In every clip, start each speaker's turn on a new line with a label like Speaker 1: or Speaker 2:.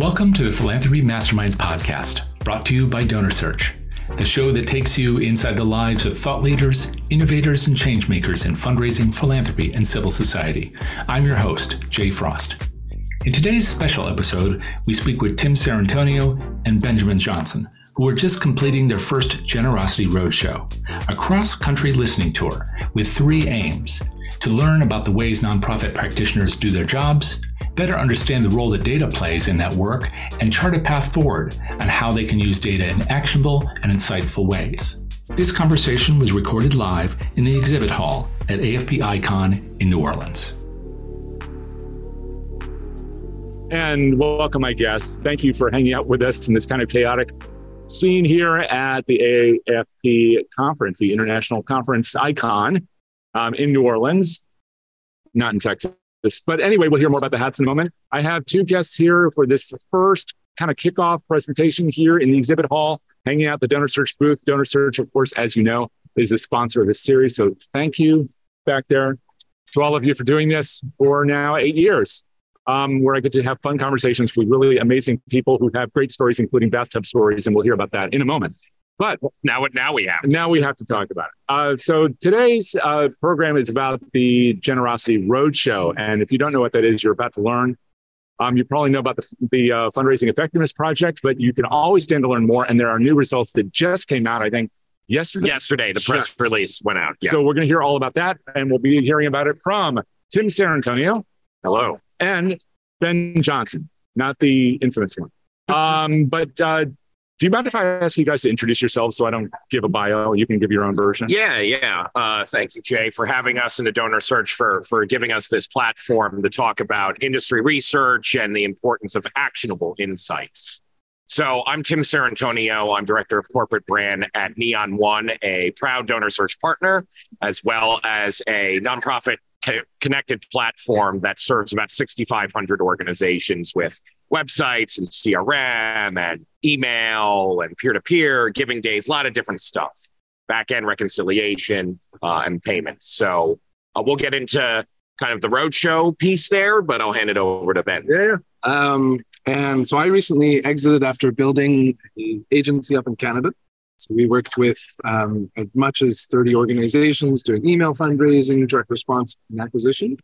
Speaker 1: Welcome to the Philanthropy Masterminds podcast, brought to you by Donor Search, the show that takes you inside the lives of thought leaders, innovators, and changemakers in fundraising, philanthropy, and civil society. I'm your host, Jay Frost. In today's special episode, we speak with Tim Sarrantonio and Benjamin Johnson, who are just completing their first Generosity Roadshow, a cross country listening tour with three aims to learn about the ways nonprofit practitioners do their jobs, better understand the role that data plays in that work, and chart a path forward on how they can use data in actionable and insightful ways. This conversation was recorded live in the exhibit hall at AFP Icon in New Orleans.
Speaker 2: And welcome, my guests. Thank you for hanging out with us in this kind of chaotic scene here at the AFP conference, the International Conference Icon um, in New Orleans, not in Texas. But anyway, we'll hear more about the hats in a moment. I have two guests here for this first kind of kickoff presentation here in the exhibit hall, hanging out the Donor Search booth. Donor Search, of course, as you know, is the sponsor of this series. So thank you back there to all of you for doing this for now eight years, um, where I get to have fun conversations with really amazing people who have great stories, including bathtub stories. And we'll hear about that in a moment. But
Speaker 3: now, now we have. To.
Speaker 2: Now we have to talk about it. Uh, so today's uh, program is about the Generosity Roadshow, and if you don't know what that is, you're about to learn. Um, you probably know about the, the uh, fundraising effectiveness project, but you can always stand to learn more. And there are new results that just came out. I think yesterday.
Speaker 3: Yesterday, the press yes. release went out.
Speaker 2: Yeah. So we're going to hear all about that, and we'll be hearing about it from Tim Sarrantonio.
Speaker 3: Hello.
Speaker 2: And Ben Johnson, not the infamous one. Um, but uh, do you mind if I ask you guys to introduce yourselves so I don't give a bio? You can give your own version.
Speaker 3: Yeah, yeah. Uh, thank you, Jay, for having us in the donor search for for giving us this platform to talk about industry research and the importance of actionable insights. So I'm Tim Sarrantonio. I'm director of corporate brand at Neon One, a proud donor search partner, as well as a nonprofit connected platform that serves about 6,500 organizations with websites and CRM and email and peer to peer, giving days, a lot of different stuff, back end reconciliation uh, and payments. So uh, we'll get into kind of the roadshow piece there, but I'll hand it over to Ben.
Speaker 4: Yeah. Um, and so I recently exited after building an agency up in Canada. So we worked with um, as much as 30 organizations doing email fundraising, direct response, and acquisition.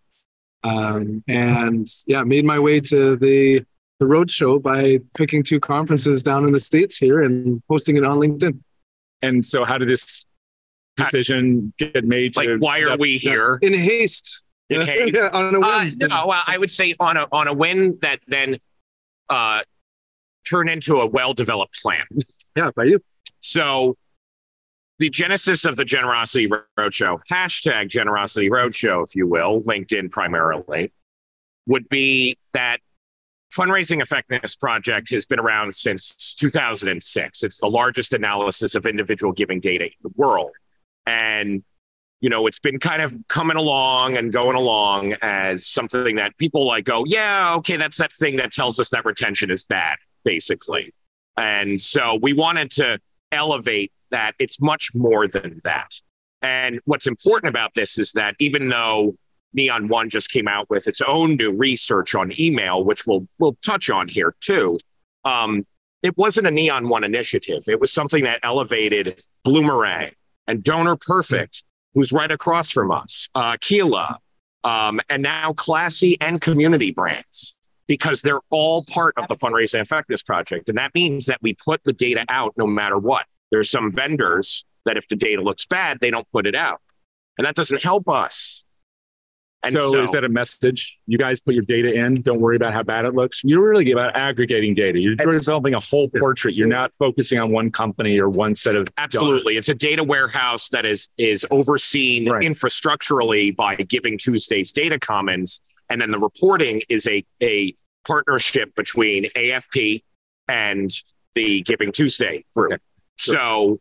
Speaker 4: Um, and yeah, made my way to the the roadshow by picking two conferences down in the states here and posting it on LinkedIn.
Speaker 2: And so, how did this decision get made?
Speaker 3: To, like, why are we here
Speaker 4: in haste?
Speaker 3: In haste. yeah, on a win. Uh, no, well, I would say on a on a win that then uh, turn into a well developed plan.
Speaker 4: Yeah, by you.
Speaker 3: So the genesis of the Generosity Roadshow, hashtag Generosity Roadshow, if you will, LinkedIn primarily, would be that fundraising effectiveness project has been around since 2006 it's the largest analysis of individual giving data in the world. And you know it's been kind of coming along and going along as something that people like go yeah okay that's that thing that tells us that retention is bad basically. And so we wanted to elevate that. It's much more than that. And what's important about this is that even though Neon One just came out with its own new research on email, which we'll we'll touch on here too. Um, it wasn't a Neon One initiative. It was something that elevated Bloomerang and Donor Perfect, who's right across from us, uh, Keela, um, and now Classy and Community Brands, because they're all part of the fundraising effectiveness project. And that means that we put the data out no matter what. There's some vendors that if the data looks bad, they don't put it out. And that doesn't help us.
Speaker 2: So, so, is that a message? You guys put your data in. Don't worry about how bad it looks. You're really about aggregating data. You're developing a whole portrait. You're not focusing on one company or one set of.
Speaker 3: Absolutely, it's a data warehouse that is is overseen right. infrastructurally by Giving Tuesday's Data Commons, and then the reporting is a a partnership between AFP and the Giving Tuesday group. Okay. Sure. So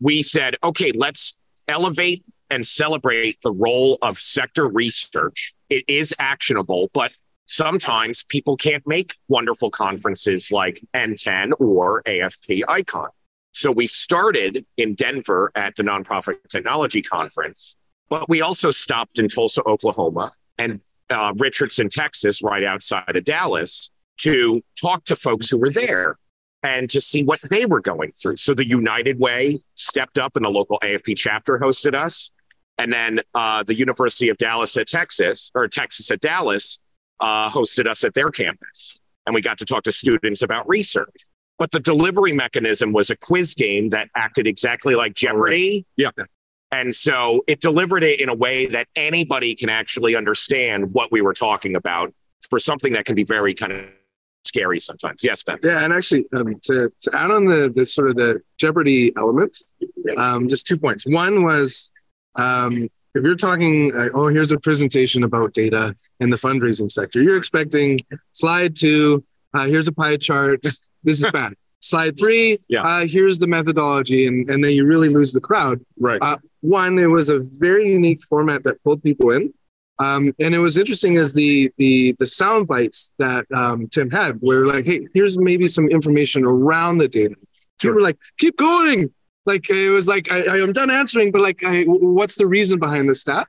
Speaker 3: we said, okay, let's elevate and celebrate the role of sector research. It is actionable, but sometimes people can't make wonderful conferences like NTEN or AFP Icon. So we started in Denver at the Nonprofit Technology Conference, but we also stopped in Tulsa, Oklahoma, and uh, Richardson, Texas, right outside of Dallas, to talk to folks who were there and to see what they were going through. So the United Way stepped up and the local AFP chapter hosted us. And then uh, the University of Dallas at Texas, or Texas at Dallas, uh, hosted us at their campus. And we got to talk to students about research. But the delivery mechanism was a quiz game that acted exactly like Jeopardy.
Speaker 2: Yeah.
Speaker 3: And so it delivered it in a way that anybody can actually understand what we were talking about for something that can be very kind of scary sometimes. Yes, Ben.
Speaker 4: Yeah, and actually, um, to, to add on the, the sort of the Jeopardy element, um, just two points. One was um, if you're talking, uh, oh, here's a presentation about data in the fundraising sector, you're expecting slide two, uh, here's a pie chart. This is bad. slide three,
Speaker 2: Yeah.
Speaker 4: uh, here's the methodology, and, and then you really lose the crowd.
Speaker 2: Right.
Speaker 4: Uh, one, it was a very unique format that pulled people in. Um, and it was interesting as the the the sound bites that um, Tim had, where like, hey, here's maybe some information around the data. People were like, keep going. Like it was like I, I'm done answering, but like, I, what's the reason behind the stat?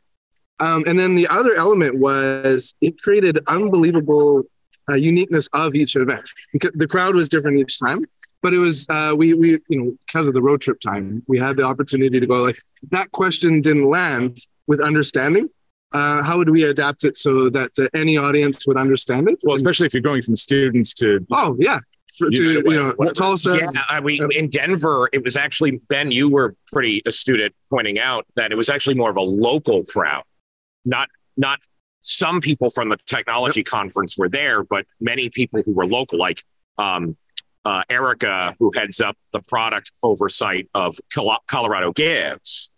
Speaker 4: Um, and then the other element was it created unbelievable uh, uniqueness of each event because the crowd was different each time. But it was uh, we we you know because of the road trip time, we had the opportunity to go like that question didn't land with understanding uh, how would we adapt it so that the, any audience would understand it?
Speaker 2: Well, especially if you're going from students to
Speaker 4: oh yeah, to
Speaker 2: United Way,
Speaker 4: you know
Speaker 2: whatever.
Speaker 4: Tulsa.
Speaker 3: Yeah, I, we in Denver, it was actually Ben. You were pretty astute at pointing out that it was actually more of a local crowd, not not some people from the technology conference were there, but many people who were local, like um, uh, Erica, who heads up the product oversight of Colorado Gives,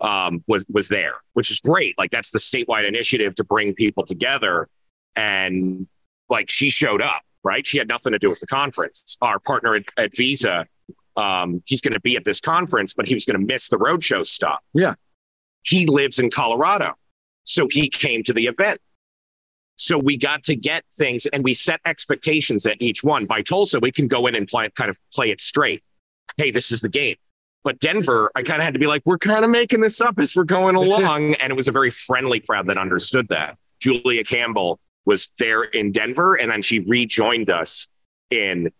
Speaker 3: um, was was there, which is great. Like that's the statewide initiative to bring people together, and like she showed up, right? She had nothing to do with the conference. Our partner at, at Visa, um, he's going to be at this conference, but he was going to miss the roadshow stop.
Speaker 2: Yeah.
Speaker 3: He lives in Colorado. So he came to the event. So we got to get things and we set expectations at each one. By Tulsa, we can go in and play, kind of play it straight. Hey, this is the game. But Denver, I kind of had to be like, we're kind of making this up as we're going along. and it was a very friendly crowd that understood that. Julia Campbell was there in Denver and then she rejoined us in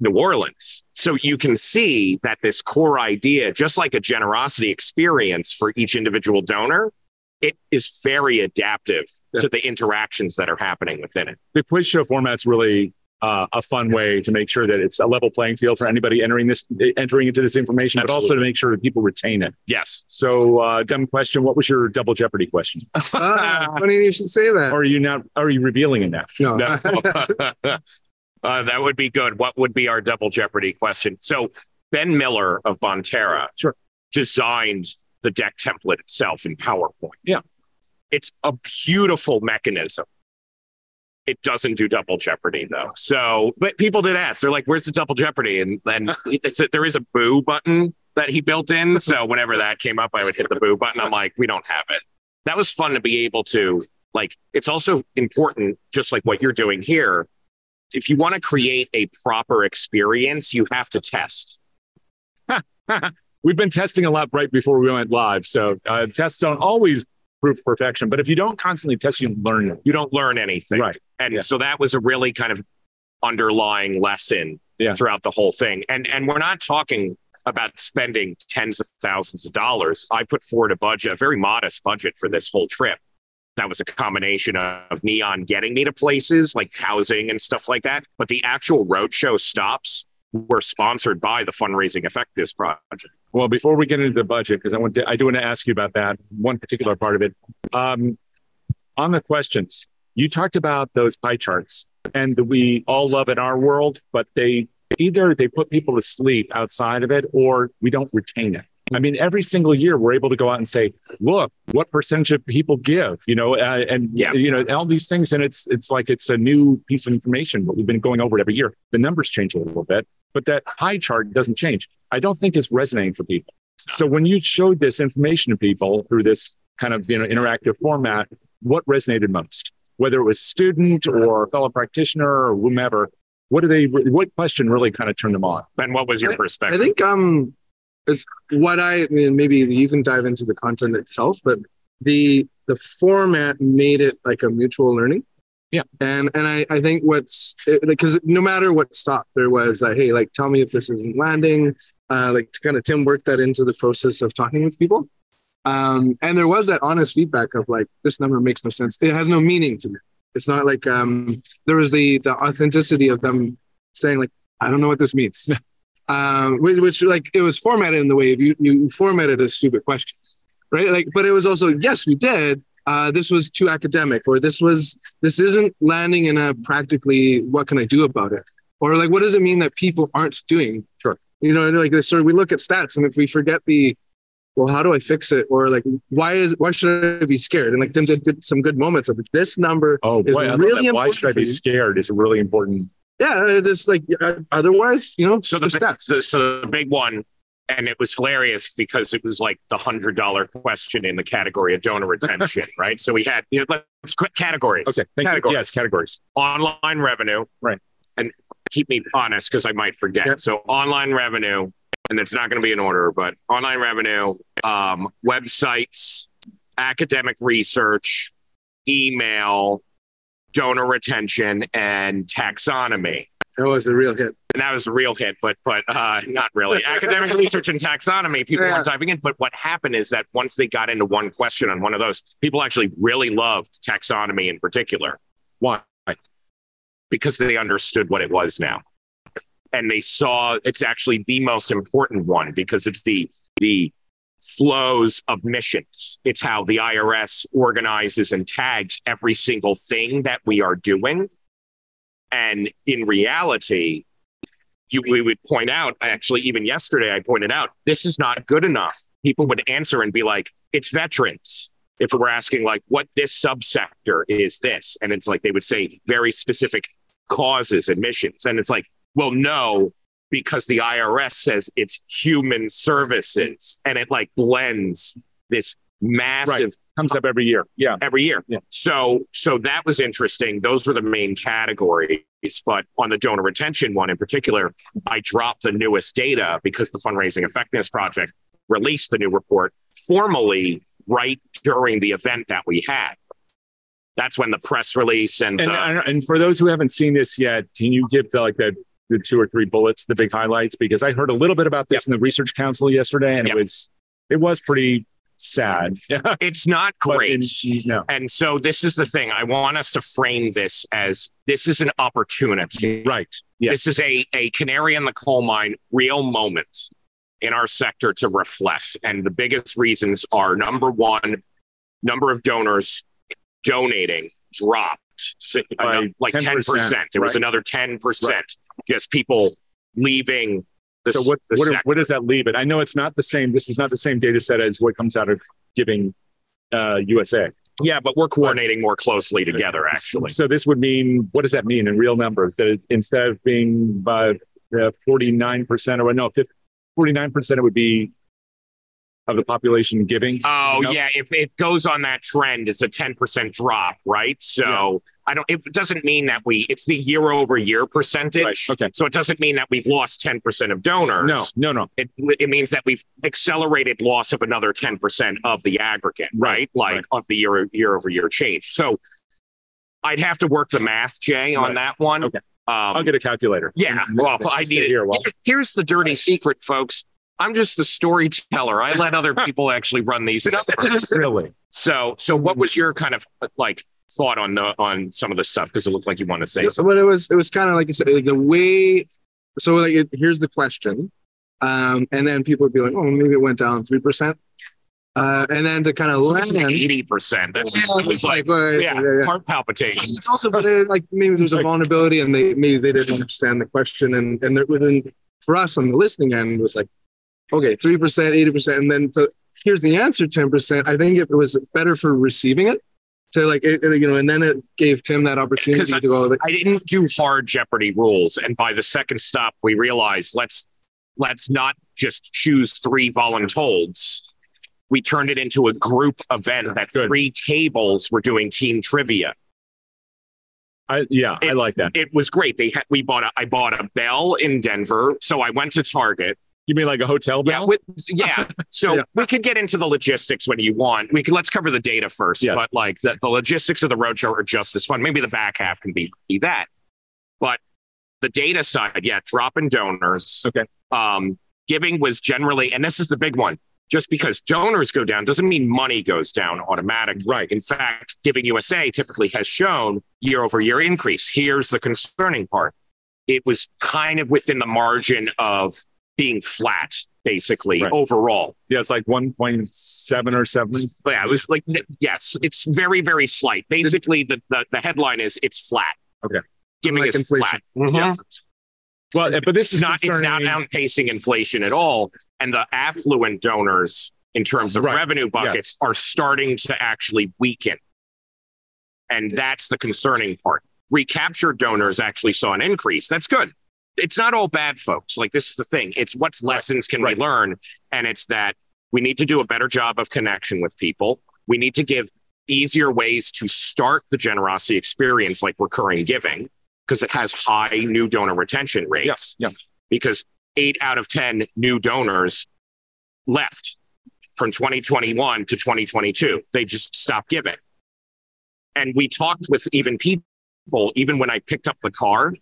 Speaker 3: New Orleans. So you can see that this core idea, just like a generosity experience for each individual donor, it is very adaptive
Speaker 2: Yeah.
Speaker 3: to the interactions that are happening within it.
Speaker 2: the quiz show format's really uh, a fun way to make sure that it's a level playing field for anybody entering this entering into this information, but also to make sure that people retain it.
Speaker 3: Yes.
Speaker 2: So, uh, dumb question: What was your double jeopardy question?
Speaker 4: Ah, funny you should say that.
Speaker 2: Or are you not? Are you revealing it now?
Speaker 4: no,
Speaker 3: No. uh, that would be good. What would be our double jeopardy question? So Ben Miller of Bonterra
Speaker 2: Sure.
Speaker 3: designed the deck template itself in PowerPoint.
Speaker 2: Yeah.
Speaker 3: It's a beautiful mechanism. It doesn't do double jeopardy though. So, but people did ask. They're like, "Where's the double jeopardy?" And then it's a, there is a boo button that he built in. So whenever that came up, I would hit the boo button. I'm like, "We don't have it." That was fun to be able to like. It's also important, just like what you're doing here. If you want to create a proper experience, you have to test.
Speaker 2: We've been testing a lot right before we went live, so uh, tests don't always prove perfection. But if you don't constantly test, you learn.
Speaker 3: You don't learn anything.
Speaker 2: Right.
Speaker 3: And
Speaker 2: Yeah.
Speaker 3: so that was a really kind of underlying lesson
Speaker 2: Yeah.
Speaker 3: throughout the whole thing. And and we're not talking about spending tens of thousands of dollars. I put forward a budget, a very modest budget for this whole trip. That was a combination of Neon getting me to places like housing and stuff like that. But the actual roadshow stops were sponsored by the fundraising effectiveness project.
Speaker 2: Well, before we get into the budget, because I want to, I do want to ask you about that one particular part of it. Um, on the questions, you talked about those pie charts, and we all love in our world, but they either they put people to sleep outside of it, or we don't retain it. I mean, every single year we're able to go out and say, "Look, what percentage of people give?" You know, uh, and
Speaker 3: Yeah.
Speaker 2: you know all these things, and it's it's like it's a new piece of information, but we've been going over it every year. The numbers change a little bit, but that pie chart doesn't change. I don't think it's resonating for people. So when you showed this information to people through this kind of you know interactive format, what resonated most? Whether it was a student or a fellow practitioner or whomever, what do they? What question really kind of turned them on?
Speaker 3: And what was your
Speaker 4: I
Speaker 3: perspective?
Speaker 4: I think um, is what I, I mean, maybe you can dive into the content itself, but the the format made it like a mutual learning.
Speaker 2: Yeah.
Speaker 4: And and I, I think what's because no matter what stop there was uh, hey, like tell me if this isn't landing. Uh, like to kind of Tim worked that into the process of talking with people. Um, and there was that honest feedback of like this number makes no sense. It has no meaning to me. It's not like um, there was the the authenticity of them saying like I don't know what this means. um, which, which like it was formatted in the way you you formatted a stupid question, right? Like, but it was also yes, we did. Uh, this was too academic, or this was this isn't landing in a practically what can I do about it, or like what does it mean that people aren't doing?
Speaker 2: Sure.
Speaker 4: You know, like so we look at stats, and if we forget the well, how do I fix it? Or like, why is why should I be scared? And like Tim did good, some good moments of this number.
Speaker 2: Oh boy,
Speaker 4: is really
Speaker 2: why should I be scared? Is really important.
Speaker 4: Yeah, it's like uh, otherwise, you know.
Speaker 3: So the, stats. The, so the big one, and it was hilarious because it was like the hundred dollar question in the category of donor retention, right? So we had you know, let's categories.
Speaker 2: Okay,
Speaker 3: categories.
Speaker 2: You. Yes, categories.
Speaker 3: Online revenue,
Speaker 2: right?
Speaker 3: And keep me honest because I might forget. Yep. So online revenue, and it's not going to be in order, but online revenue, um, websites, academic research, email, donor retention, and taxonomy.
Speaker 4: That was a real hit.
Speaker 3: And that was a real hit, but but uh, not really. Academic research and taxonomy, people yeah. weren't diving in. But what happened is that once they got into one question on one of those, people actually really loved taxonomy in particular.
Speaker 2: Why?
Speaker 3: Because they understood what it was now and they saw it's actually the most important one because it's the the flows of missions. It's how the IRS organizes and tags every single thing that we are doing. And in reality, you, we would point out, actually, even yesterday, I pointed out, this is not good enough. People would answer and be like, it's veterans. If we're asking, like, what this subsector is this? And it's like they would say very specific causes and missions. And it's like, well, no, because the IRS says it's human services and it like blends this massive
Speaker 2: right. comes up every year. Yeah.
Speaker 3: Every year.
Speaker 2: Yeah.
Speaker 3: So so that was interesting. Those were the main categories. But on the donor retention one in particular, I dropped the newest data because the fundraising effectiveness project released the new report formally right during the event that we had that's when the press release and
Speaker 2: and, uh, and for those who haven't seen this yet, can you give the like the the two or three bullets, the big highlights, because I heard a little bit about this yep. in the research council yesterday, and yep. it was it was pretty sad.
Speaker 3: it's not great. In, no. And so this is the thing. I want us to frame this as this is an opportunity.
Speaker 2: Right.
Speaker 3: Yes. This is a, a canary in the coal mine, real moment in our sector to reflect. And the biggest reasons are number one, number of donors donating dropped by uh, like 10%. 10%. There right. was another 10%. Right just people leaving.
Speaker 2: so what what, what, does that leave it? I know it's not the same. This is not the same data set as what comes out of Giving uh, USA.
Speaker 3: Yeah, but we're coordinating more closely together, actually.
Speaker 2: So this would mean what does that mean in real numbers? That instead of being by forty nine percent, or no, forty nine percent, it would be of the population giving.
Speaker 3: Oh you know? yeah, if it goes on that trend, it's a ten percent drop, right? So I don't. It doesn't mean that we. It's the year over year percentage.
Speaker 2: Right. Okay.
Speaker 3: So it doesn't mean that we've lost ten percent of donors.
Speaker 2: No, no, no.
Speaker 3: It it means that we've accelerated loss of another ten percent of the aggregate, right? Like right. of the year year over year change. So I'd have to work the math, Jay, on right. that one.
Speaker 2: Okay. Um, I'll get a calculator.
Speaker 3: Yeah. Well, I need it. Here, well. Here's the dirty secret, folks. I'm just the storyteller. I let other people actually run these numbers.
Speaker 2: really?
Speaker 3: So, so what was your kind of like thought on the on some of the stuff because it looked like you want to say.
Speaker 4: So, but it was it was kind of like you said, like the way. So like it, here's the question, um, and then people would be like, oh, maybe it went down three percent. Uh, and then to kind of
Speaker 3: so land eighty percent. It's like, like yeah, yeah, yeah, heart palpitations.
Speaker 4: It's also, but it, like maybe there's a vulnerability, and they maybe they didn't understand the question, and and within for us on the listening end was like, okay, three percent, eighty percent, and then to here's the answer, ten percent. I think it was better for receiving it so like it, you know, and then it gave Tim that opportunity I, to go.
Speaker 3: I didn't do hard Jeopardy rules, and by the second stop, we realized let's let's not just choose three voluntolds. We turned it into a group event that Good. three tables were doing team trivia.
Speaker 2: I, yeah, it, I like that.
Speaker 3: It was great. They had, we bought a, I bought a bell in Denver, so I went to Target
Speaker 2: You mean like a hotel
Speaker 3: Yeah, with, yeah. So
Speaker 4: Yeah.
Speaker 3: we could get into the logistics when you want. We can let's cover the data first.
Speaker 2: Yes.
Speaker 3: But like the, the logistics of the roadshow are just as fun. Maybe the back half can be, be that. But the data side, yeah, drop in donors.
Speaker 2: Okay.
Speaker 3: Um, giving was generally, and this is the big one. Just because donors go down doesn't mean money goes down automatically.
Speaker 2: Right.
Speaker 3: In fact, Giving USA typically has shown year over year increase. Here's the concerning part. It was kind of within the margin of being flat, basically,
Speaker 2: Right.
Speaker 3: overall.
Speaker 2: yeah, it's like 1.7 or 7.
Speaker 3: But yeah, it was like, yes, it's very, very slight. Basically, the, the, the headline is it's flat.
Speaker 2: Okay.
Speaker 3: Giving
Speaker 4: Like
Speaker 3: is
Speaker 4: inflation.
Speaker 3: flat.
Speaker 2: Yes. Mm-hmm. Well, but this is
Speaker 3: not, it's not outpacing inflation at all. And the affluent donors, in terms of
Speaker 2: Right.
Speaker 3: revenue buckets, are starting to actually weaken. And that's the concerning part. Recaptured donors actually saw an increase. That's good. It's not all bad, folks. Like, this is the thing. It's what lessons can
Speaker 2: Right.
Speaker 3: we learn? And it's that we need to do a better job of connection with people. We need to give easier ways to start the generosity experience, like recurring giving, because it has high new donor retention rates
Speaker 2: Yes. Yeah.
Speaker 3: because eight out of 10 new donors left from 2021 to 2022. They just stopped giving. And we talked with even people, even when I picked up the car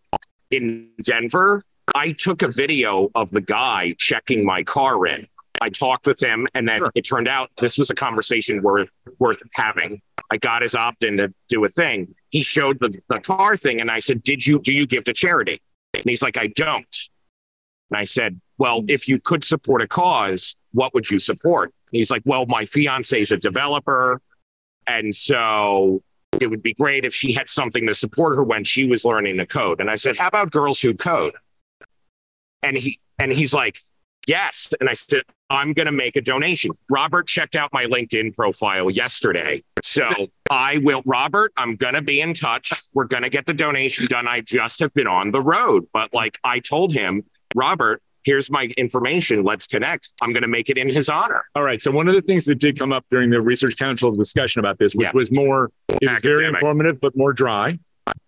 Speaker 3: in Denver, I took a video of the guy checking my car in. I talked with him, and then
Speaker 2: Sure.
Speaker 3: it turned out this was a conversation worth worth having. I got his opt in to do a thing. He showed the, the car thing, and I said, "Did you do you give to charity?" And he's like, "I don't." And I said, Well, if you could support a cause, what would you support? And he's like, Well, my fiance is a developer. And so it would be great if she had something to support her when she was learning to code. And I said, How about girls who code? And he and he's like, Yes. And I said, I'm gonna make a donation. Robert checked out my LinkedIn profile yesterday. So I will, Robert, I'm gonna be in touch. We're gonna get the donation done. I just have been on the road. But like I told him, Robert, here's my information. Let's connect. I'm going to make it in his honor.
Speaker 2: All right. So one of the things that did come up during the research council discussion about this, which
Speaker 3: Yeah.
Speaker 2: was more, it was very informative but more dry,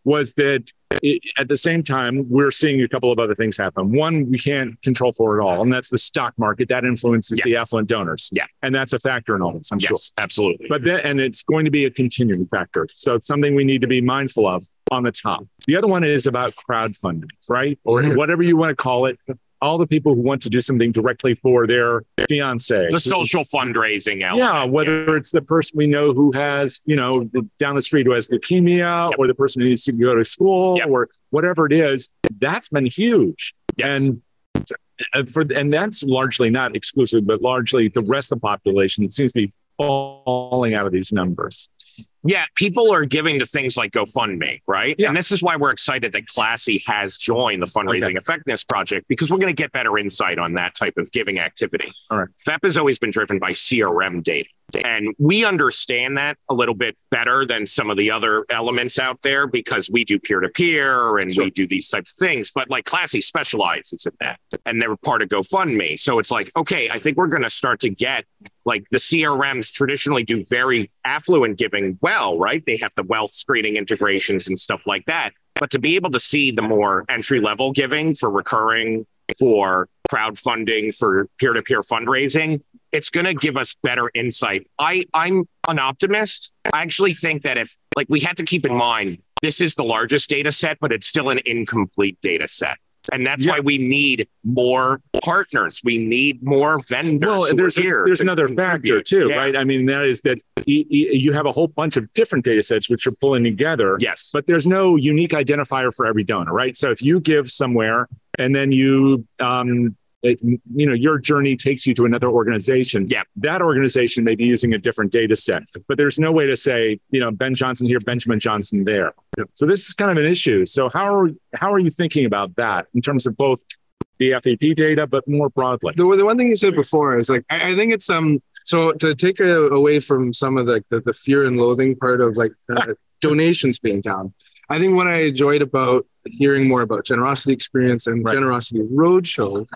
Speaker 2: was that it, at the same time we're seeing a couple of other things happen. One, we can't control for it all, and that's the stock market that influences
Speaker 3: Yeah.
Speaker 2: the affluent donors.
Speaker 3: Yeah.
Speaker 2: and that's a factor in all this. I'm sure.
Speaker 3: Yes, absolutely.
Speaker 2: But then, and it's going to be a continuing factor. So it's something we need to be mindful of on the top. The other one is about crowdfunding, right? Or
Speaker 3: Mhm.
Speaker 2: whatever you want to call it. All the people who want to do something directly for their fiance.
Speaker 3: the social fundraising element.
Speaker 2: Yeah, whether it's the person we know who has, you know, down the street who has leukemia,
Speaker 3: Yep.
Speaker 2: or the person who needs to go to school,
Speaker 3: Yep.
Speaker 2: or whatever it is, that's been huge.
Speaker 3: Yes.
Speaker 2: And for and that's largely not exclusive, but largely the rest of the population seems to be falling out of these numbers.
Speaker 3: Yeah, people are giving to things like GoFundMe, right?
Speaker 2: Yeah.
Speaker 3: And this is why we're excited that Classy has joined the Fundraising Effectiveness Project because we're going to get better insight on that type of giving activity.
Speaker 2: All right.
Speaker 3: FEP has always been driven by CRM data. And we understand that a little bit better than some of the other elements out there because we do peer to peer and
Speaker 2: Sure.
Speaker 3: we do these types of things. But like Classy specializes in that and they're part of GoFundMe. So it's like, okay, I think we're going to start to get like the CRMs traditionally do very affluent giving well, right? They have the wealth screening integrations and stuff like that. But to be able to see the more entry level giving for recurring, for crowdfunding, for peer to peer fundraising, it's going to give us better insight. I, I'm an optimist. I actually think that if, like, we had to keep in mind, this is the largest data set, but it's still an incomplete data set. And that's
Speaker 2: Yeah.
Speaker 3: why we need more partners. We need more vendors.
Speaker 2: Well, there's
Speaker 3: here
Speaker 2: there's another factor too,
Speaker 3: Yeah.
Speaker 2: right? I mean, that is that you have a whole bunch of different data sets which are pulling together.
Speaker 3: Yes.
Speaker 2: but there's no unique identifier for every donor, right? So if you give somewhere and then you, um, it, you know, your journey takes you to another organization.
Speaker 3: Yeah.
Speaker 2: that organization may be using a different data set, but there's no way to say, you know, Ben Johnson here, Benjamin Johnson there. So this is kind of an issue. So how are how are you thinking about that in terms of both the fep data, but more broadly?
Speaker 4: The, the one thing you said before is like I, I think it's um so to take a, away from some of the, the the fear and loathing part of like uh, donations being down. I think what I enjoyed about hearing more about generosity experience and
Speaker 2: Right.
Speaker 4: generosity roadshow,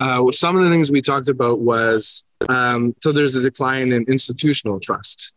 Speaker 4: uh, some of the things we talked about was um, so there's a decline in institutional trust.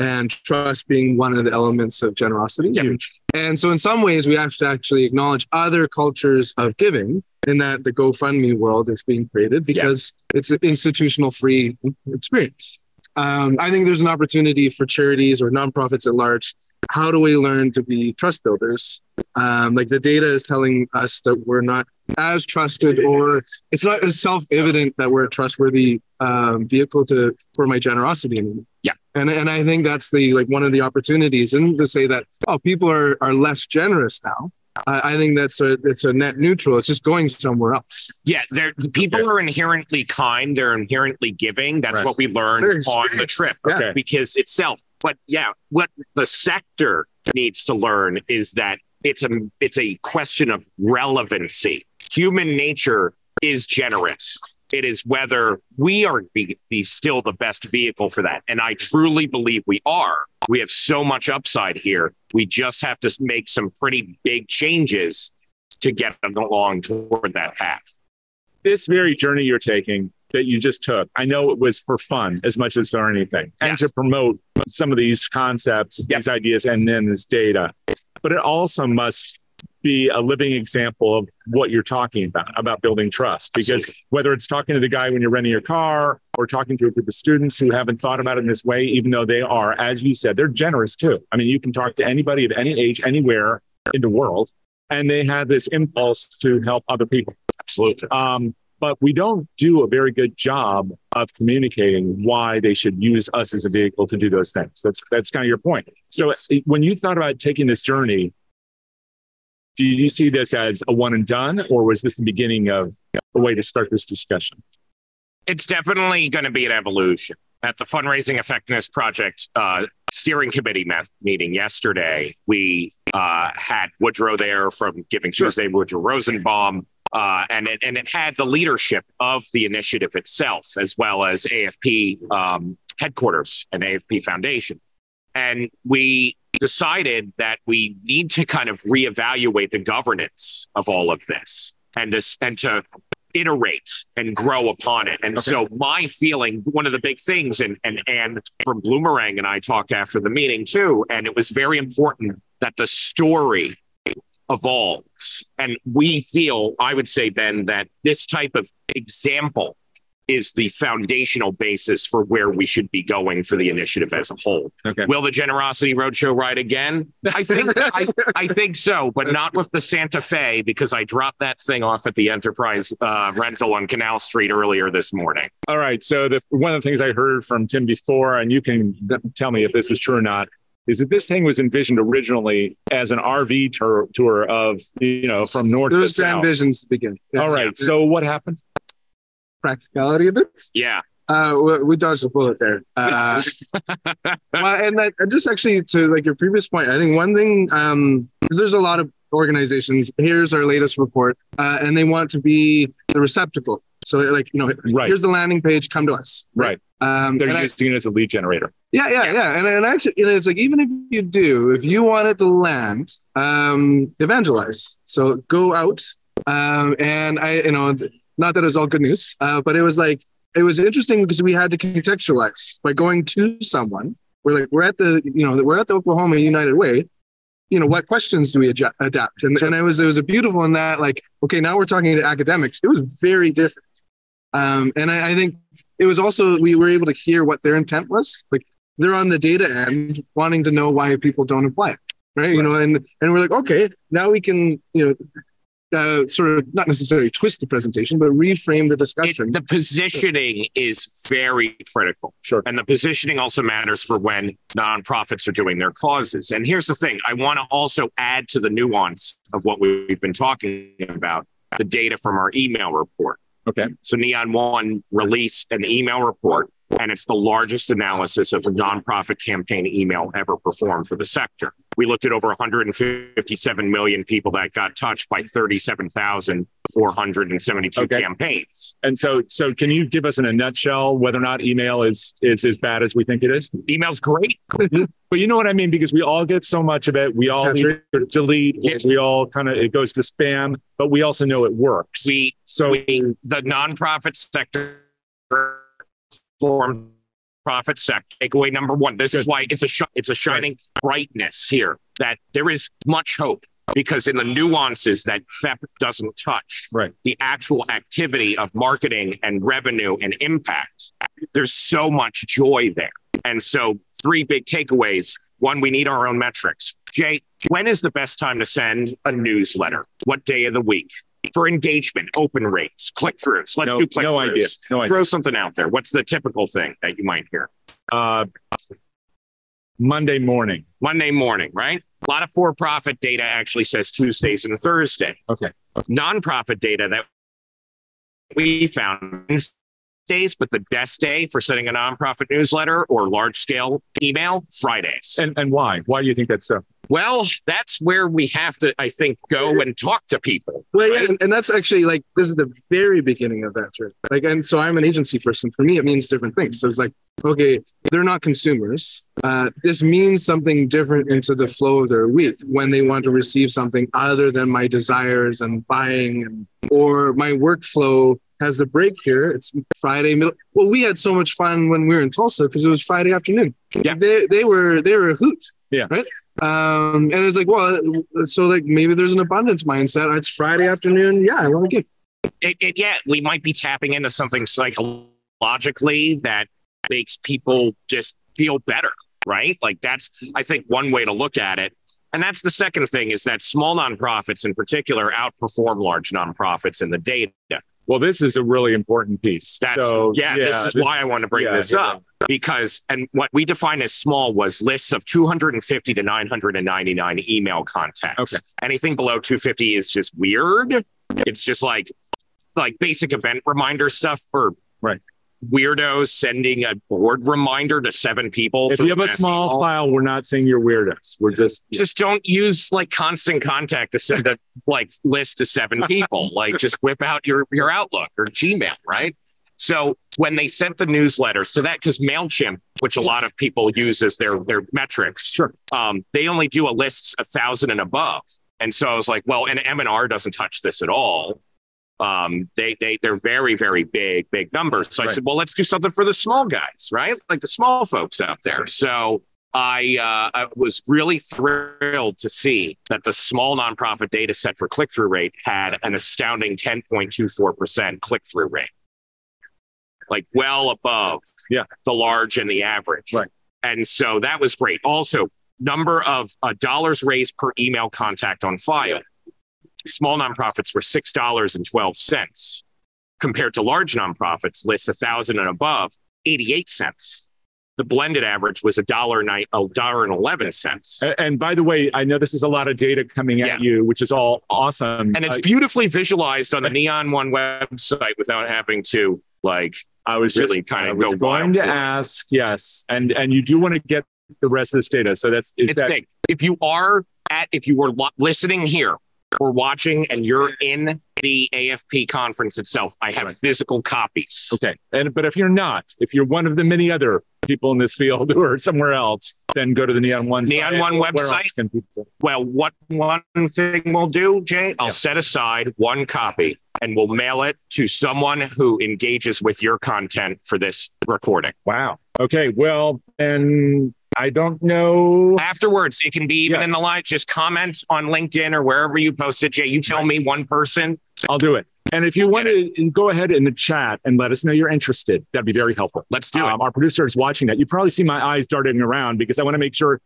Speaker 4: and trust being one of the elements of generosity.
Speaker 2: Yeah.
Speaker 4: Huge. And so, in some ways, we have to actually acknowledge other cultures of giving in that the GoFundMe world is being created because it's an institutional free experience. Um, I think there's an opportunity for charities or nonprofits at large. How do we learn to be trust builders? Um, like the data is telling us that we're not as trusted, or it's not as self-evident that we're a trustworthy um, vehicle to for my generosity anymore.
Speaker 3: Yeah.
Speaker 4: and and I think that's the like one of the opportunities, and to say that oh people are are less generous now. I, I think that's a it's a net neutral. It's just going somewhere else.
Speaker 3: Yeah, they're, people are inherently kind. They're inherently giving. That's
Speaker 2: Right.
Speaker 3: what we learned on the trip
Speaker 4: Yeah.
Speaker 2: Okay.
Speaker 3: because itself. But yeah, what the sector needs to learn is that it's a it's a question of relevancy. Human nature is generous. It is whether we are be, be still the best vehicle for that, and I truly believe we are. We have so much upside here. We just have to make some pretty big changes to get along toward that path.
Speaker 2: this very journey you're taking that you just took, I know it was for fun as much as for anything and
Speaker 3: Yes.
Speaker 2: to promote some of these concepts,
Speaker 3: Yep.
Speaker 2: these ideas, and then this data. But it also must be a living example of what you're talking about, about building trust. Because
Speaker 3: Absolutely.
Speaker 2: whether it's talking to the guy when you're renting your car or talking to a group of students who haven't thought about it in this way, even though they are, as you said, they're generous too. I mean, you can talk to anybody of any age, anywhere in the world, and they have this impulse to help other people.
Speaker 3: Absolutely.
Speaker 2: Um, but we don't do a very good job of communicating why they should use us as a vehicle to do those things. That's that's kind of your point. So
Speaker 3: Yes.
Speaker 2: when you thought about taking this journey, do you see this as a one and done, or was this the beginning of a way to start this discussion?
Speaker 3: It's definitely going to be an evolution. At the Fundraising Effectiveness Project uh, steering committee met- meeting yesterday, we uh, had Woodrow there from Giving Tuesday, Woodrow Rosenbaum, uh, and, it, and it had the leadership of the initiative itself, as well as AFP um, headquarters and AFP Foundation. And we decided that we need to kind of reevaluate the governance of all of this and to, and to iterate and grow upon it. And
Speaker 2: Okay.
Speaker 3: so my feeling, one of the big things, and and and from Bloomerang and I talked after the meeting too, and it was very important that the story evolves. And we feel, I would say, Ben, that this type of example is the foundational basis for where we should be going for the initiative as a whole.
Speaker 2: Okay.
Speaker 3: Will the Generosity Roadshow ride again? I think I, I think so, but not with the Santa Fe because I dropped that thing off at the Enterprise uh, rental on Canal Street earlier this morning.
Speaker 2: All right. So the one of the things I heard from Tim before, and you can tell me if this is true or not, is that this thing was envisioned originally as an RV tour, tour of you know from north
Speaker 4: There
Speaker 2: to south.
Speaker 4: visions to begin. Yeah.
Speaker 2: All right. So what happened?
Speaker 4: Practicality of it.
Speaker 3: Yeah,
Speaker 4: Uh, we, we dodged a bullet there. Uh, well, and that, just actually to like your previous point, I think one thing um, there's a lot of organizations. Here's our latest report, uh, and they want to be the receptacle. So like you know,
Speaker 2: Right.
Speaker 4: here's the landing page. Come to us.
Speaker 2: Right.
Speaker 4: Um,
Speaker 2: They're
Speaker 4: and I-
Speaker 2: using it as a lead generator.
Speaker 4: yeah, yeah, yeah. And, and actually, you know, it's like even if you do, if you want it to land, um, evangelize. So go out. Um, and I, you know, not that it was all good news, uh, but it was like it was interesting because we had to contextualize by going to someone. We're like, we're at the, you know, we're at the Oklahoma United Way. You know, what questions do we adju- adapt? And, and it was it was a beautiful in that, like, okay, now we're talking to academics. It was very different. Um, and I, I think it was also we were able to hear what their intent was. Like they're on the data end wanting to know why people don't apply right, you know and and we're like okay now we can you know uh, sort of not necessarily twist the presentation but reframe the
Speaker 3: it,
Speaker 4: discussion
Speaker 3: the positioning is very critical.
Speaker 2: Sure.
Speaker 3: And the positioning also matters for when nonprofits are doing their causes. And here's the thing I want to also add to the nuance of what we've been talking about the data from our email report.
Speaker 2: Okay.
Speaker 3: So Neon One released an email report, and it's the largest analysis of a nonprofit campaign email ever performed for the sector. We looked at over 157 million people that got touched by 37,472
Speaker 2: Okay.
Speaker 3: campaigns.
Speaker 2: And so, so can you give us in a nutshell whether or not email is is as bad as we think it is?
Speaker 3: Email's great. Mm-hmm.
Speaker 2: But you know what I mean because we all get so much of it. We all either delete.
Speaker 3: Yes.
Speaker 2: We all kind of it goes to spam, but we also know it works.
Speaker 3: We,
Speaker 2: so
Speaker 3: we the nonprofit sector formed nonprofit sector. Takeaway number one. This is why it's a sh- it's a shining brightness here that there is much hope because in the nuances that FEP doesn't touch,
Speaker 2: Right.
Speaker 3: the actual activity of marketing and revenue and impact, there's so much joy there. And so, three big takeaways. One, we need our own metrics. Jay, when is the best time to send a newsletter? What day of the week? For engagement, open rates, click throughs. Let's
Speaker 2: No,
Speaker 3: do click
Speaker 2: no idea.
Speaker 3: throughs.
Speaker 2: No idea.
Speaker 3: Throw something out there. What's the typical thing that you might hear?
Speaker 2: Uh, Monday morning.
Speaker 3: Monday morning, right? A lot of for profit data actually says Tuesdays and Thursday.
Speaker 2: Okay.
Speaker 3: Nonprofit data that we found Wednesdays, but the best day for sending a nonprofit newsletter or large scale email, Fridays.
Speaker 2: And and why? Why do you think that's so?
Speaker 3: well, that's where we have to, I think, go and talk to people.
Speaker 4: Well, yeah, and, and that's actually like this is the very beginning of that journey. Like, and so I'm an agency person. For me, it means different things. So it's like, okay, they're not consumers. Uh, this means something different into the flow of their week when they want to receive something other than my desires and buying, and, or my workflow has a break here. It's Friday middle. Well, we had so much fun when we were in Tulsa because it was Friday afternoon.
Speaker 3: Yeah.
Speaker 4: they they were they were a hoot.
Speaker 2: Yeah.
Speaker 4: right. Um, and it's like, well, so like maybe there's an abundance mindset. It's Friday afternoon. Yeah, I want to give.
Speaker 3: it, it, yeah, we might be tapping into something psychologically that makes people just feel better, right? Like that's, I think, one way to look at it. And that's the second thing is that small nonprofits in particular outperform large nonprofits in the data.
Speaker 2: Well, this is a really important piece.
Speaker 3: That's
Speaker 2: so,
Speaker 3: yeah, this is why I want to bring
Speaker 2: yeah,
Speaker 3: this
Speaker 2: yeah.
Speaker 3: up because and what we define as small was lists of 250 to 999 email contacts.
Speaker 2: Okay.
Speaker 3: Anything below 250 is just weird. It's just like like basic event reminder stuff for
Speaker 2: Right.
Speaker 3: Weirdos sending a board reminder to seven people.
Speaker 2: If you have a small file, we're not saying you're weirdos. We're just
Speaker 3: just don't use like constant contact to send a like list to seven people. like just whip out your your Outlook or Gmail, right? So when they sent the newsletters to that, because Mailchimp, which a lot of people use as their their metrics,
Speaker 2: Sure.
Speaker 3: um, they only do a list a thousand and above. And so I was like, well, and M and R doesn't touch this at all. Um, they they they're very very big big numbers. So I said, well, let's do something for the small guys, right? Like the small folks out there. So I, uh, I was really thrilled to see that the small nonprofit data set for click through rate had an astounding 10.24% click through rate, like well above
Speaker 2: Yeah.
Speaker 3: the large and the average.
Speaker 2: Right.
Speaker 3: And so that was great. Also, number of uh, dollars raised per email contact on file. Small nonprofits were $6.12 compared to large nonprofits lists a thousand and above, 88 cents. The blended average was a dollar nine, a dollar and 11 cents.
Speaker 2: And by the way, I know this is a lot of data coming at
Speaker 3: Yeah.
Speaker 2: you, which is all awesome.
Speaker 3: And it's beautifully visualized on the Neon One website without having to like
Speaker 2: I was
Speaker 3: really
Speaker 2: just I was
Speaker 3: go
Speaker 2: going to ask, yes, and and you do want to get the rest of this data. So that's is
Speaker 3: it's
Speaker 2: that
Speaker 3: big. If you are at, if you were listening here or watching and you're in the AFP conference itself, I have
Speaker 2: Right.
Speaker 3: physical copies.
Speaker 2: okay? And but if you're not, if you're one of the many other people in this field who are somewhere else, then go to the Neon One
Speaker 3: Neon. One website? Well, what one thing we'll do, Jay, I'll
Speaker 2: Yeah.
Speaker 3: set aside one copy and we'll mail it to someone who engages with your content for this recording.
Speaker 2: Wow. Okay. Well, and I don't know.
Speaker 3: Afterwards, it can be even
Speaker 2: Yes.
Speaker 3: in the live. Just comment on LinkedIn or wherever you post it. Jay, you tell me one person.
Speaker 2: I'll do it. And if you want to go ahead in the chat and let us know you're interested, that'd be very helpful.
Speaker 3: Let's do it.
Speaker 2: Um, our producer is watching that. You probably see my eyes darting around because I want to make sure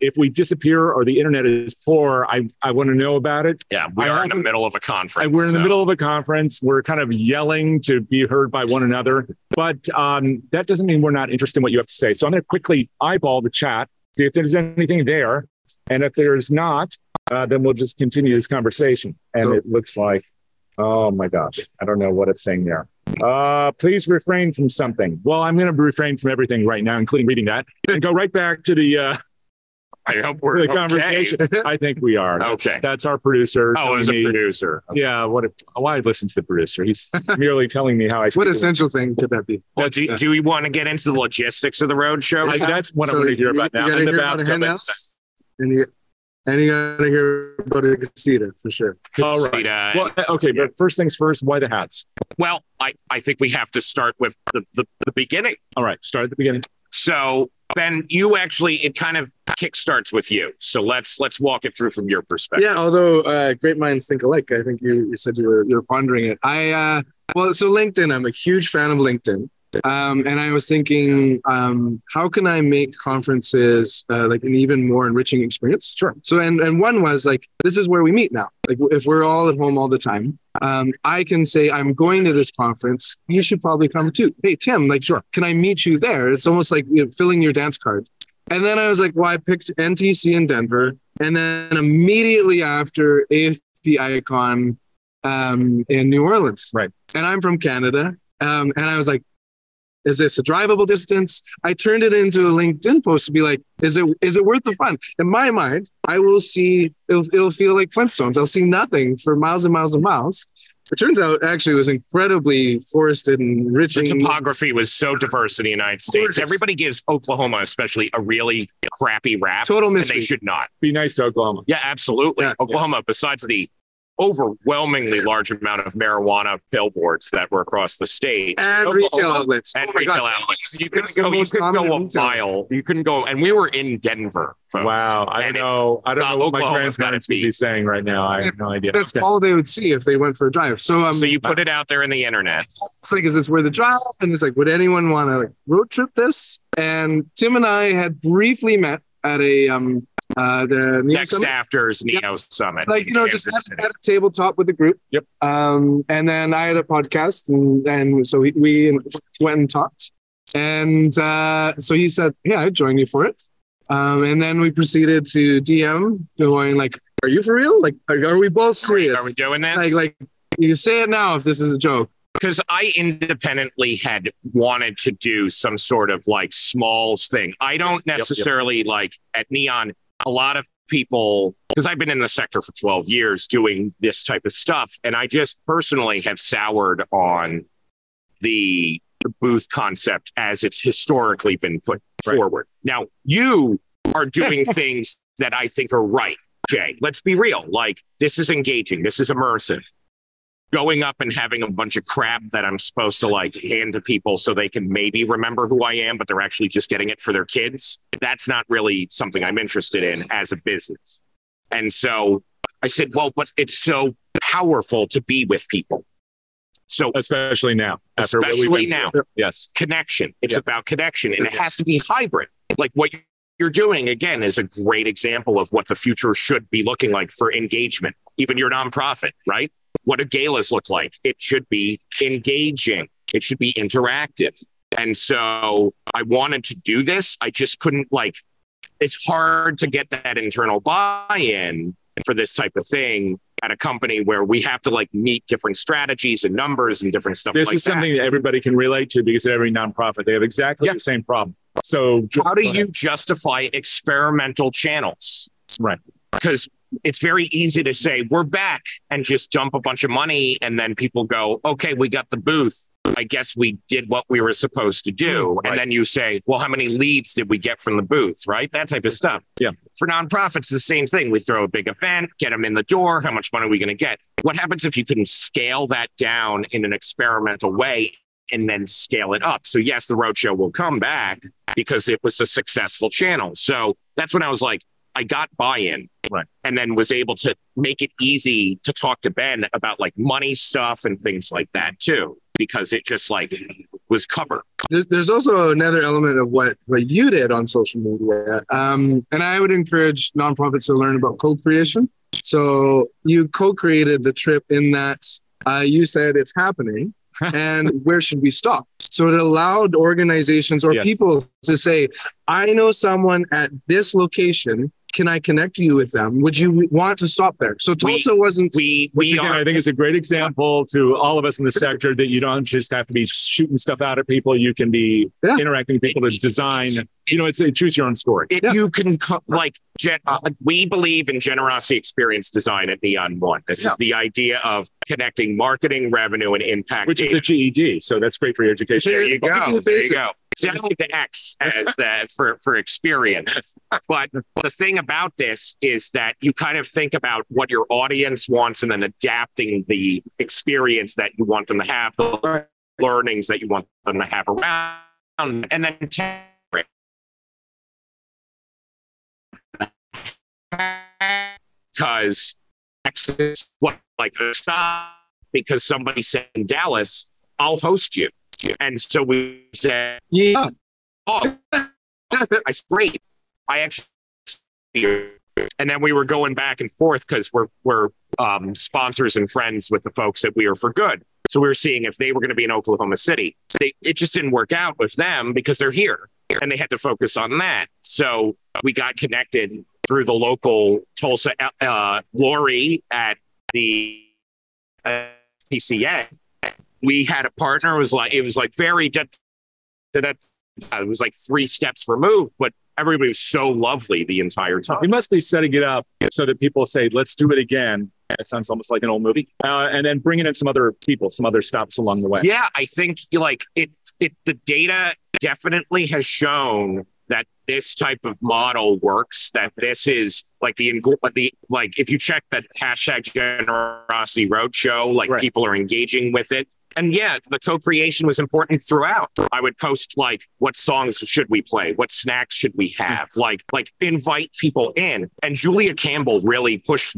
Speaker 2: if we disappear or the internet is poor, I, I want to know about it.
Speaker 3: Yeah, we
Speaker 2: I
Speaker 3: are in the middle of a conference.
Speaker 2: And we're in the middle of a conference. We're kind of yelling to be heard by one another, but um, that doesn't mean we're not interested in what you have to say. So I'm going to quickly eyeball the chat, see if there's anything there. And if there's not, uh, then we'll just continue this conversation. And
Speaker 4: So-
Speaker 2: it looks like, oh my gosh, I don't know what it's saying there. Uh, please refrain from something. Well, I'm going to refrain from everything right now, including reading that, and go right back to the uh,
Speaker 3: I hope we're
Speaker 2: the
Speaker 3: okay.
Speaker 2: conversation. I think we are.
Speaker 3: Okay.
Speaker 2: That's our producer.
Speaker 3: Oh, as a
Speaker 2: telling me-
Speaker 3: producer.
Speaker 2: yeah, what? If, why listen to the producer? He's merely telling me how I.
Speaker 4: What
Speaker 2: do it.
Speaker 4: essential thing could that be?
Speaker 3: Well, do, do we want to get into the logistics of the road show?
Speaker 2: I- that's what I
Speaker 4: So
Speaker 2: want to hear about now.
Speaker 4: gotta
Speaker 2: the
Speaker 4: hear about
Speaker 2: bathtub
Speaker 4: handouts, and you and you gotta hear about a casita for sure.
Speaker 2: All right.
Speaker 3: Uh,
Speaker 2: Well, okay, but first things first. Why the hats?
Speaker 3: well, I, I think we have to start with the, the, the beginning.
Speaker 2: All right, start at the beginning.
Speaker 3: So Ben, you actually it kind of kickstarts with you. So let's let's walk it through from your perspective.
Speaker 4: Yeah, although uh, great minds think alike. I think you, you said you were you're pondering it. I uh, well, so LinkedIn. I'm a huge fan of LinkedIn. Um, and I was thinking, um, how can I make conferences uh, like an even more enriching experience?
Speaker 2: Sure.
Speaker 4: So, and and one was like, this is where we meet now. Like, if we're all at home all the time, um, I can say I'm going to this conference. You should probably come too. Hey, Tim, like, sure, can I meet you there? It's almost like you know, filling your dance card. And then I was like, well, I picked NTC in Denver, and then immediately after AFP Icon um, in New Orleans.
Speaker 2: Right.
Speaker 4: And I'm from Canada. Um, and I was like, is this a drivable distance? I turned it into a LinkedIn post to be like, is it is it worth the fun? In my mind, I will see it'll, it'll feel like Flintstones. I'll see nothing for miles and miles and miles. It turns out actually it was incredibly forested and enriching.
Speaker 3: The topography was so diverse in the United States.
Speaker 4: Gorgeous.
Speaker 3: Everybody gives Oklahoma, especially, a really crappy rap,
Speaker 4: Total
Speaker 3: and they
Speaker 4: mystery.
Speaker 3: should not.
Speaker 2: Be nice to Oklahoma.
Speaker 3: Yeah, absolutely.
Speaker 4: Yeah.
Speaker 3: Oklahoma, besides the overwhelmingly large amount of marijuana billboards that were across the state
Speaker 4: and
Speaker 3: Oklahoma-
Speaker 4: retail outlets.
Speaker 3: and
Speaker 4: Oh
Speaker 3: retail
Speaker 4: God.
Speaker 3: outlets, you couldn't go. You couldn't go a mile. You couldn't go, and we were in Denver. folks.
Speaker 2: Wow. I
Speaker 3: And
Speaker 2: don't
Speaker 3: it-
Speaker 2: know. I don't
Speaker 3: uh,
Speaker 2: know what my
Speaker 3: Oklahoma's
Speaker 2: grandparents
Speaker 3: gotta
Speaker 2: would
Speaker 3: be-
Speaker 2: saying right now. I have no idea.
Speaker 4: That's
Speaker 2: Okay.
Speaker 4: all they would see if they went for a drive. So um,
Speaker 3: So you put it out there in the internet.
Speaker 4: it's like, is this worth a drive? And it's like, would anyone want to like road trip this? And Tim and I had briefly met at a um uh the Neo
Speaker 3: Next
Speaker 4: Summit.
Speaker 3: after's Neo Summit.
Speaker 4: like you know just
Speaker 3: Kansas
Speaker 4: at,
Speaker 3: City.
Speaker 4: at a tabletop with the group
Speaker 2: Yep.
Speaker 4: um and then i had a podcast and and so we, we went and talked and uh so he said yeah i'd join you for it um and then we proceeded to dm going like are you for real like are, are we both serious
Speaker 3: Are we doing this?
Speaker 4: like like you say it now if this is a joke
Speaker 3: because I independently had wanted to do some sort of like small thing. I don't
Speaker 2: yep.
Speaker 3: necessarily like at Neon, a lot of people, because I've been in the sector for 12 years doing this type of stuff. And I just personally have soured on the, the booth concept as it's historically been put
Speaker 2: Right.
Speaker 3: forward. Now, you are doing things that I think are right, Jay. Let's be real. Like, this is engaging, this is immersive going up and having a bunch of crap that I'm supposed to like hand to people so they can maybe remember who I am, but they're actually just getting it for their kids. That's not really something I'm interested in as a business. And so I said, well, but it's so powerful to be with people. So
Speaker 2: especially now.
Speaker 3: especially now,
Speaker 2: through. Yes.
Speaker 3: connection. It's
Speaker 2: Yeah.
Speaker 3: about connection and it has to be hybrid. Like what you're doing again is a great example of what the future should be looking like for engagement. Even your nonprofit, right? What do galas look like? It should be engaging. It should be interactive. And so I wanted to do this. I just couldn't like it's hard to get that internal buy-in for this type of thing at a company where we have to like meet different strategies and numbers and different stuff
Speaker 2: This
Speaker 3: like
Speaker 2: is
Speaker 3: that.
Speaker 2: something that everybody can relate to because every nonprofit, they have exactly
Speaker 3: Yeah.
Speaker 2: the same problem. So
Speaker 3: how do you justify experimental channels?
Speaker 2: Right.
Speaker 3: Because it's very easy to say we're back and just dump a bunch of money and then people go, okay, we got the booth. I guess we did what we were supposed to do.
Speaker 2: Mm, right.
Speaker 3: And then you say, well, how many leads did we get from the booth? Right. That type of stuff.
Speaker 2: Yeah.
Speaker 3: For nonprofits, the same thing. We throw a big event, get them in the door. How much money are we going to get? What happens if you can scale that down in an experimental way and then scale it up? So, yes, the roadshow will come back because it was a successful channel. So that's when I was like, I got buy-in,
Speaker 2: Right.
Speaker 3: and then was able to make it easy to talk to Ben about like money stuff and things like that too, because it just like was covered.
Speaker 4: there's, there's also another element of what what you did on social media um, and i would encourage nonprofits to learn about co-creation so you co-created the trip in that uh, you said it's happening and where should we stop so it allowed organizations or
Speaker 2: Yes.
Speaker 4: people to say i know someone at this location can i connect you with them would you want to stop there so tulsa wasn't
Speaker 3: We
Speaker 2: Which
Speaker 3: we
Speaker 2: again,
Speaker 3: are
Speaker 2: I think is a great example to all of us in the sector that you don't just have to be shooting stuff out at people. You can be
Speaker 4: Yeah.
Speaker 2: interacting with people to design. You know, it's a choose your own story.
Speaker 3: it,
Speaker 4: Yeah.
Speaker 3: you can co- like gen- uh, we believe in generosity experience design at Neon One. This
Speaker 4: Yeah.
Speaker 3: is the idea of connecting marketing, revenue, and impact.
Speaker 2: Which is a GED, so that's great for your education.
Speaker 3: There you go.
Speaker 4: the
Speaker 3: There you go. See, I like the X as the, for for experience. But, but the thing about this is that you kind of think about what your audience wants and then adapting the experience that you want them to have, the learnings that you want them to have around, and then. T- because Texas, what, like, stop because somebody said in Dallas, I'll host you. And so we said,
Speaker 4: Yeah.
Speaker 3: oh, I great. I actually, and then we were going back and forth because we're we're um, sponsors and friends with the folks that we are for good. So we were seeing if they were going to be in Oklahoma City. They, it just didn't work out with them because they're here and they had to focus on that. So we got connected through the local Tulsa uh, Lori at the uh, PCA. We had a partner. It was like it was like very. It was like three steps removed, but everybody was so lovely the entire time.
Speaker 2: We must be setting it up so that people say, "Let's do it again." It sounds almost like an old movie, uh, and then bringing in some other people, some other stops along the way.
Speaker 3: Yeah, I think like it. It the data definitely has shown that this type of model works. That this is like the the like if you check that hashtag generosity roadshow, like
Speaker 2: Right.
Speaker 3: people are engaging with it. And yeah, the co-creation was important throughout. I would post like, what songs should we play? What snacks should we have? Like, like invite people in. And Julia Campbell really pushed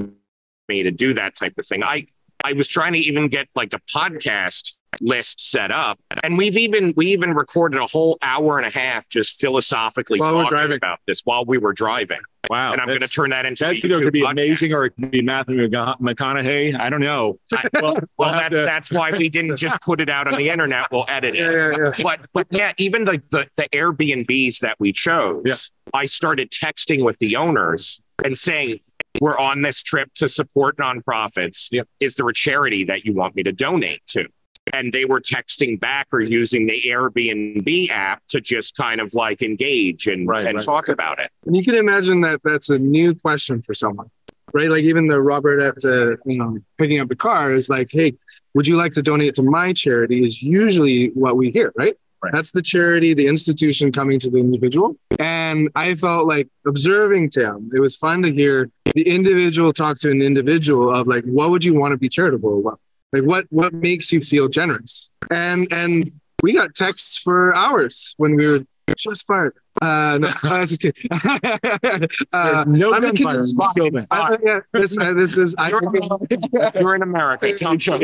Speaker 3: me to do that type of thing. I I was trying to even get like a podcast list set up, and we've even we even recorded a whole hour and a half just philosophically
Speaker 4: While
Speaker 3: talking about this while we were driving.
Speaker 2: Wow,
Speaker 3: and I'm going to turn that into
Speaker 2: That
Speaker 3: a
Speaker 2: either could be
Speaker 3: podcast.
Speaker 2: amazing or it could be Matthew McCona- McConaughey. I don't know.
Speaker 3: I-
Speaker 2: Well,
Speaker 3: Well, that's
Speaker 2: to-
Speaker 3: that's why we didn't just put it out on the internet. We'll edit it.
Speaker 4: Yeah, yeah, yeah.
Speaker 3: But but yeah, even the, the the Airbnbs that we chose. I started texting with the owners and saying, "We're on this trip to support nonprofits.
Speaker 2: Yeah.
Speaker 3: Is there a charity that you want me to donate to?" And they were texting back or using the Airbnb app to just kind of like engage and
Speaker 2: Right,
Speaker 3: and
Speaker 2: right.
Speaker 3: talk about it.
Speaker 4: And you can imagine that that's a new question for someone, right? Like even the Robert at uh, you know picking up the car is like, hey, would you like to donate to my charity? Is usually what we hear, right?
Speaker 2: Right.
Speaker 4: That's the charity, the institution coming to the individual. And I felt like observing Tim, it was fun to hear the individual talk to an individual of like, what would you want to be charitable about? Like what what makes you feel generous? And and we got texts for hours when we were shots fired. Uh, no, I was just kidding.
Speaker 2: There's
Speaker 4: uh,
Speaker 2: no
Speaker 4: I'm
Speaker 2: gunfire in
Speaker 4: kid-
Speaker 2: the building.
Speaker 4: I- yeah, this, uh, this is I.
Speaker 3: You're in America. Tom
Speaker 2: It's not.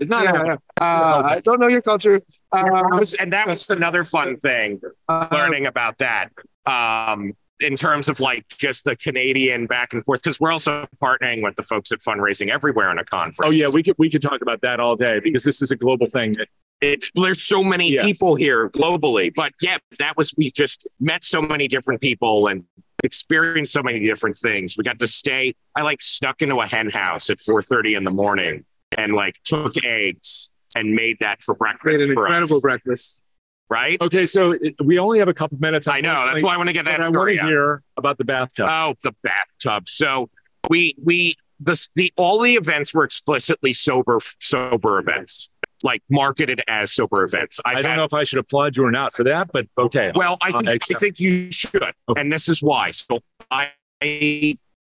Speaker 2: It's not.
Speaker 4: Yeah, yeah. Uh, I don't know your culture. Uh,
Speaker 3: and that was another fun thing
Speaker 4: uh,
Speaker 3: learning about that um, in terms of like just the Canadian back and forth because we're also partnering with the folks at fundraising everywhere in a conference.
Speaker 2: Oh yeah, we could we could talk about that all day because this is a global thing.
Speaker 3: it's there's so many
Speaker 2: Yes.
Speaker 3: people here globally, but yeah, that was we just met so many different people and experienced so many different things. We got to stay. I like snuck into a hen house at 4:30 in the morning and like took eggs and made that for breakfast.
Speaker 4: Create an incredible breakfast.
Speaker 3: Right?
Speaker 2: Okay, so it, we only have a couple minutes.
Speaker 3: I know. That's why I want to get that
Speaker 2: I want
Speaker 3: story
Speaker 2: to hear about the bathtub.
Speaker 3: Oh, the bathtub. So we we the the all the events were explicitly sober sober events, like marketed as sober events. I've
Speaker 2: I don't
Speaker 3: had-
Speaker 2: know if I should applaud you or not for that, but okay.
Speaker 3: Well, I
Speaker 2: uh,
Speaker 3: think I think you should,
Speaker 2: Okay.
Speaker 3: and this is why. So I,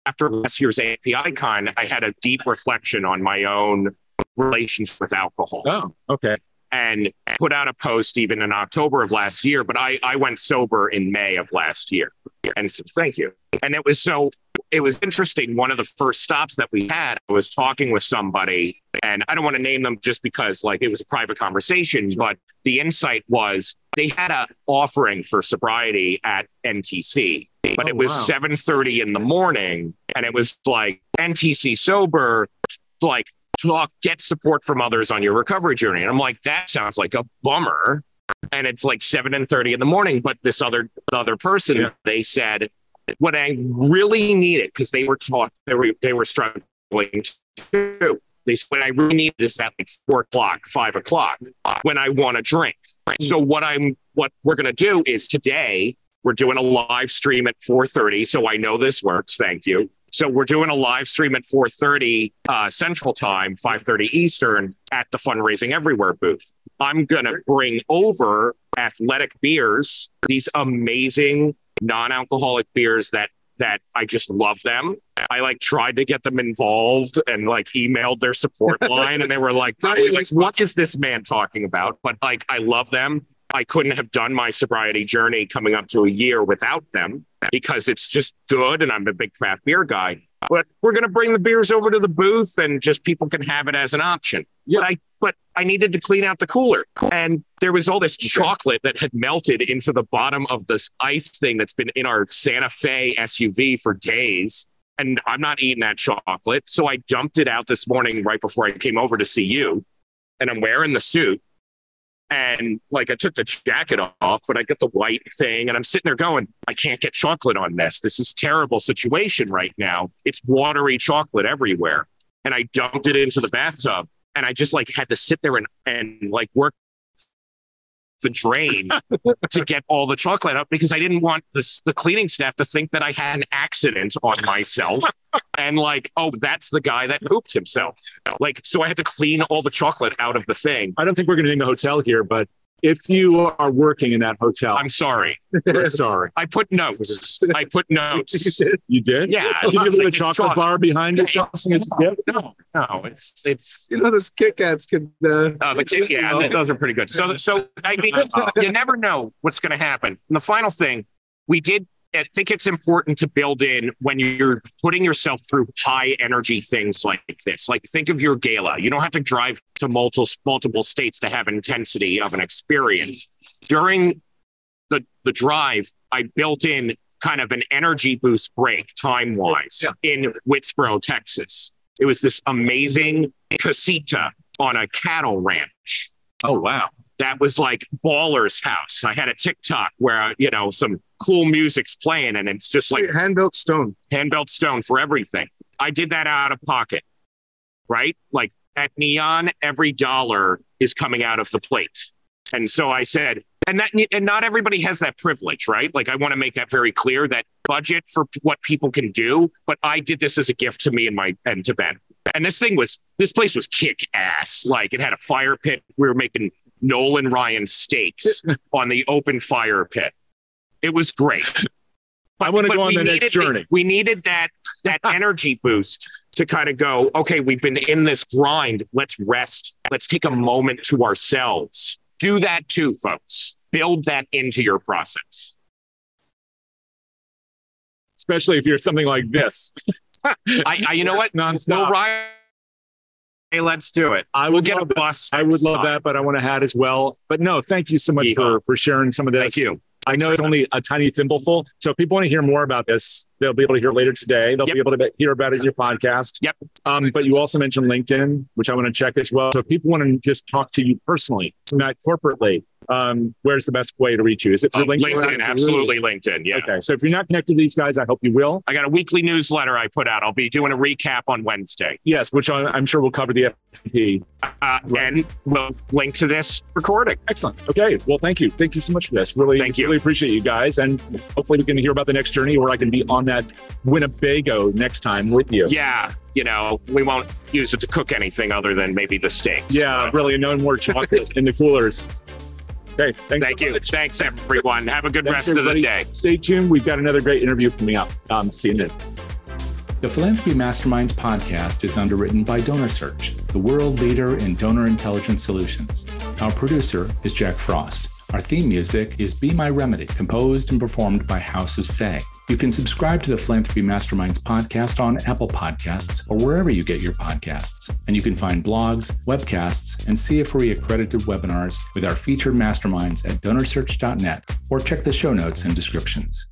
Speaker 3: after last year's AFP ICON, I had a deep reflection on my own relationship with alcohol
Speaker 2: oh, okay.
Speaker 3: And put out a post even in October of last year. But I, I went sober in May of last year. And so, thank you. And it was so, it was interesting. One of the first stops that we had, I was talking with somebody, and I don't want to name them just because like it was a private conversation, but the insight was they had a offering for sobriety at NTC, but
Speaker 2: Oh,
Speaker 3: it was
Speaker 2: wow.
Speaker 3: 7:30 in the morning, and it was like NTC sober, like talk, get support from others on your recovery journey. And I'm like, that sounds like a bummer. And it's like seven and thirty in the morning. But this other other person,
Speaker 2: Yeah.
Speaker 3: they said, what I really needed because they were taught they were they were struggling too. They said, what I really need is at like four o'clock, five o'clock when I want to drink. So what I'm what we're gonna do is today we're doing a live stream at 4:30. So I know this works. Thank you. So we're doing a live stream at 4:30 uh, Central Time, 5:30 Eastern at the Fundraising Everywhere booth. I'm gonna bring over athletic beers, these amazing non-alcoholic beers that that I just love them. I like tried to get them involved and like emailed their support line, and they were like, "What is this man talking about?" But like, I love them. I couldn't have done my sobriety journey coming up to a year without them because it's just good and I'm a big craft beer guy. But we're going to bring the beers over to the booth and just people can have it as an option.
Speaker 2: Yeah.
Speaker 3: But I but I needed to clean out the cooler and there was all this chocolate that had melted into the bottom of this ice thing that's been in our Santa Fe SUV for days and I'm not eating that chocolate. So I dumped it out this morning right before I came over to see you and I'm wearing the suit and like I took the jacket off, but I got the white thing, and I'm sitting there going, I can't get chocolate on this. This is terrible situation right now. It's watery chocolate everywhere, and I dumped it into the bathtub, and I just like had to sit there and and like work the drain to get all the chocolate out because I didn't want the the cleaning staff to think that I had an accident on myself and like, oh, that's the guy that pooped himself. Like, so I had to clean all the chocolate out of the thing.
Speaker 2: I don't think we're going to name the hotel here, but if you are working in that hotel,
Speaker 3: I'm sorry.
Speaker 2: we're sorry.
Speaker 3: I put notes. I put notes.
Speaker 2: You did?
Speaker 3: Yeah.
Speaker 2: Did you give them a chocolate
Speaker 3: chocolate.
Speaker 2: bar behind it?
Speaker 3: Yeah.
Speaker 2: Yep.
Speaker 3: No, no, it's it's
Speaker 4: You know, those Kit Kats could. Uh,
Speaker 3: uh, the kids, yeah, th- those are pretty good. So so I mean, you never know what's going to happen. And the final thing, we did. I think it's important to build in when you're putting yourself through high energy things like this. Like think of your gala. You don't have to drive to multiple multiple states to have intensity of an experience. During the the drive, I built in kind of an energy boost break time wise in Whitesboro, Texas. It was this amazing casita on a cattle ranch
Speaker 2: Oh, wow.
Speaker 3: That was like baller's house. I had a TikTok where you know some cool music's playing, and it's just like
Speaker 4: hand built stone.
Speaker 3: handbelt stone for everything. I did that out of pocket, right? Like at Neon, every dollar is coming out of the plate, and so I said, and that and not everybody has that privilege, right? Like I want to make that very clear that budget for what people can do, but I did this as a gift to me and my and to Ben. And this thing was this place was kick ass. Like it had a fire pit. We were making Nolan Ryan steaks on the open fire pit. It was great.
Speaker 2: I wanna go on the next journey.
Speaker 3: we needed that that energy boost to kind of go, okay, we've been in this grind. Let's rest. Let's take a moment to ourselves. Do that too, folks. Build that into your process.
Speaker 2: Especially if you're something like this.
Speaker 3: I, I you know what?
Speaker 2: Nonstop.
Speaker 3: No, Ryan. Hey, let's do it.
Speaker 2: I
Speaker 3: We'll
Speaker 2: would
Speaker 3: get a
Speaker 2: love that.
Speaker 3: bus.
Speaker 2: I would love that, but I want a hat as well. But no, thank you so much
Speaker 3: Yeehaw.
Speaker 2: for for sharing some of this.
Speaker 3: Thank you.
Speaker 2: I know it's only a tiny thimbleful. So if people want to hear more about this, they'll be able to hear later today. They'll
Speaker 3: Yep.
Speaker 2: be able to hear about it in your podcast.
Speaker 3: Yep.
Speaker 2: Um, but you also mentioned LinkedIn, which I want to check as well. So if people want to just talk to you personally, not corporately, um, where's the best way to reach you? Is it through LinkedIn?
Speaker 3: LinkedIn, absolutely LinkedIn. Yeah.
Speaker 2: Okay. So if you're not connected to these guys, I hope you will.
Speaker 3: I got a weekly newsletter I put out. I'll be doing a recap on Wednesday.
Speaker 2: Yes, which I- I'm sure will cover the FP.
Speaker 3: Uh, And we'll link to this recording.
Speaker 2: Excellent. Okay. Well, thank you. Thank you so much for this. Really,
Speaker 3: Thank you.
Speaker 2: really appreciate you guys. And hopefully we can hear about the next journey where I can be on that Winnebago next time with you.
Speaker 3: Yeah. You know, we won't use it to cook anything other than maybe the steaks.
Speaker 2: Yeah, really, no more chocolate in the coolers. Okay, thanks.
Speaker 3: Thank
Speaker 2: so
Speaker 3: you.
Speaker 2: much.
Speaker 3: Thanks, everyone. Have a good
Speaker 2: Thanks,
Speaker 3: rest of the day.
Speaker 2: Stay tuned. We've got another great interview coming up. Um, see you then.
Speaker 1: The Philanthropy Masterminds podcast is underwritten by DonorSearch, the world leader in donor intelligence solutions. Our producer is Jack Frost. Our theme music is Be My Remedy, composed and performed by House of Say. You can subscribe to the Philanthropy Masterminds podcast on Apple Podcasts or wherever you get your podcasts. And you can find blogs, webcasts, and CFRE accredited webinars with our featured masterminds at donorsearch.net or check the show notes and descriptions.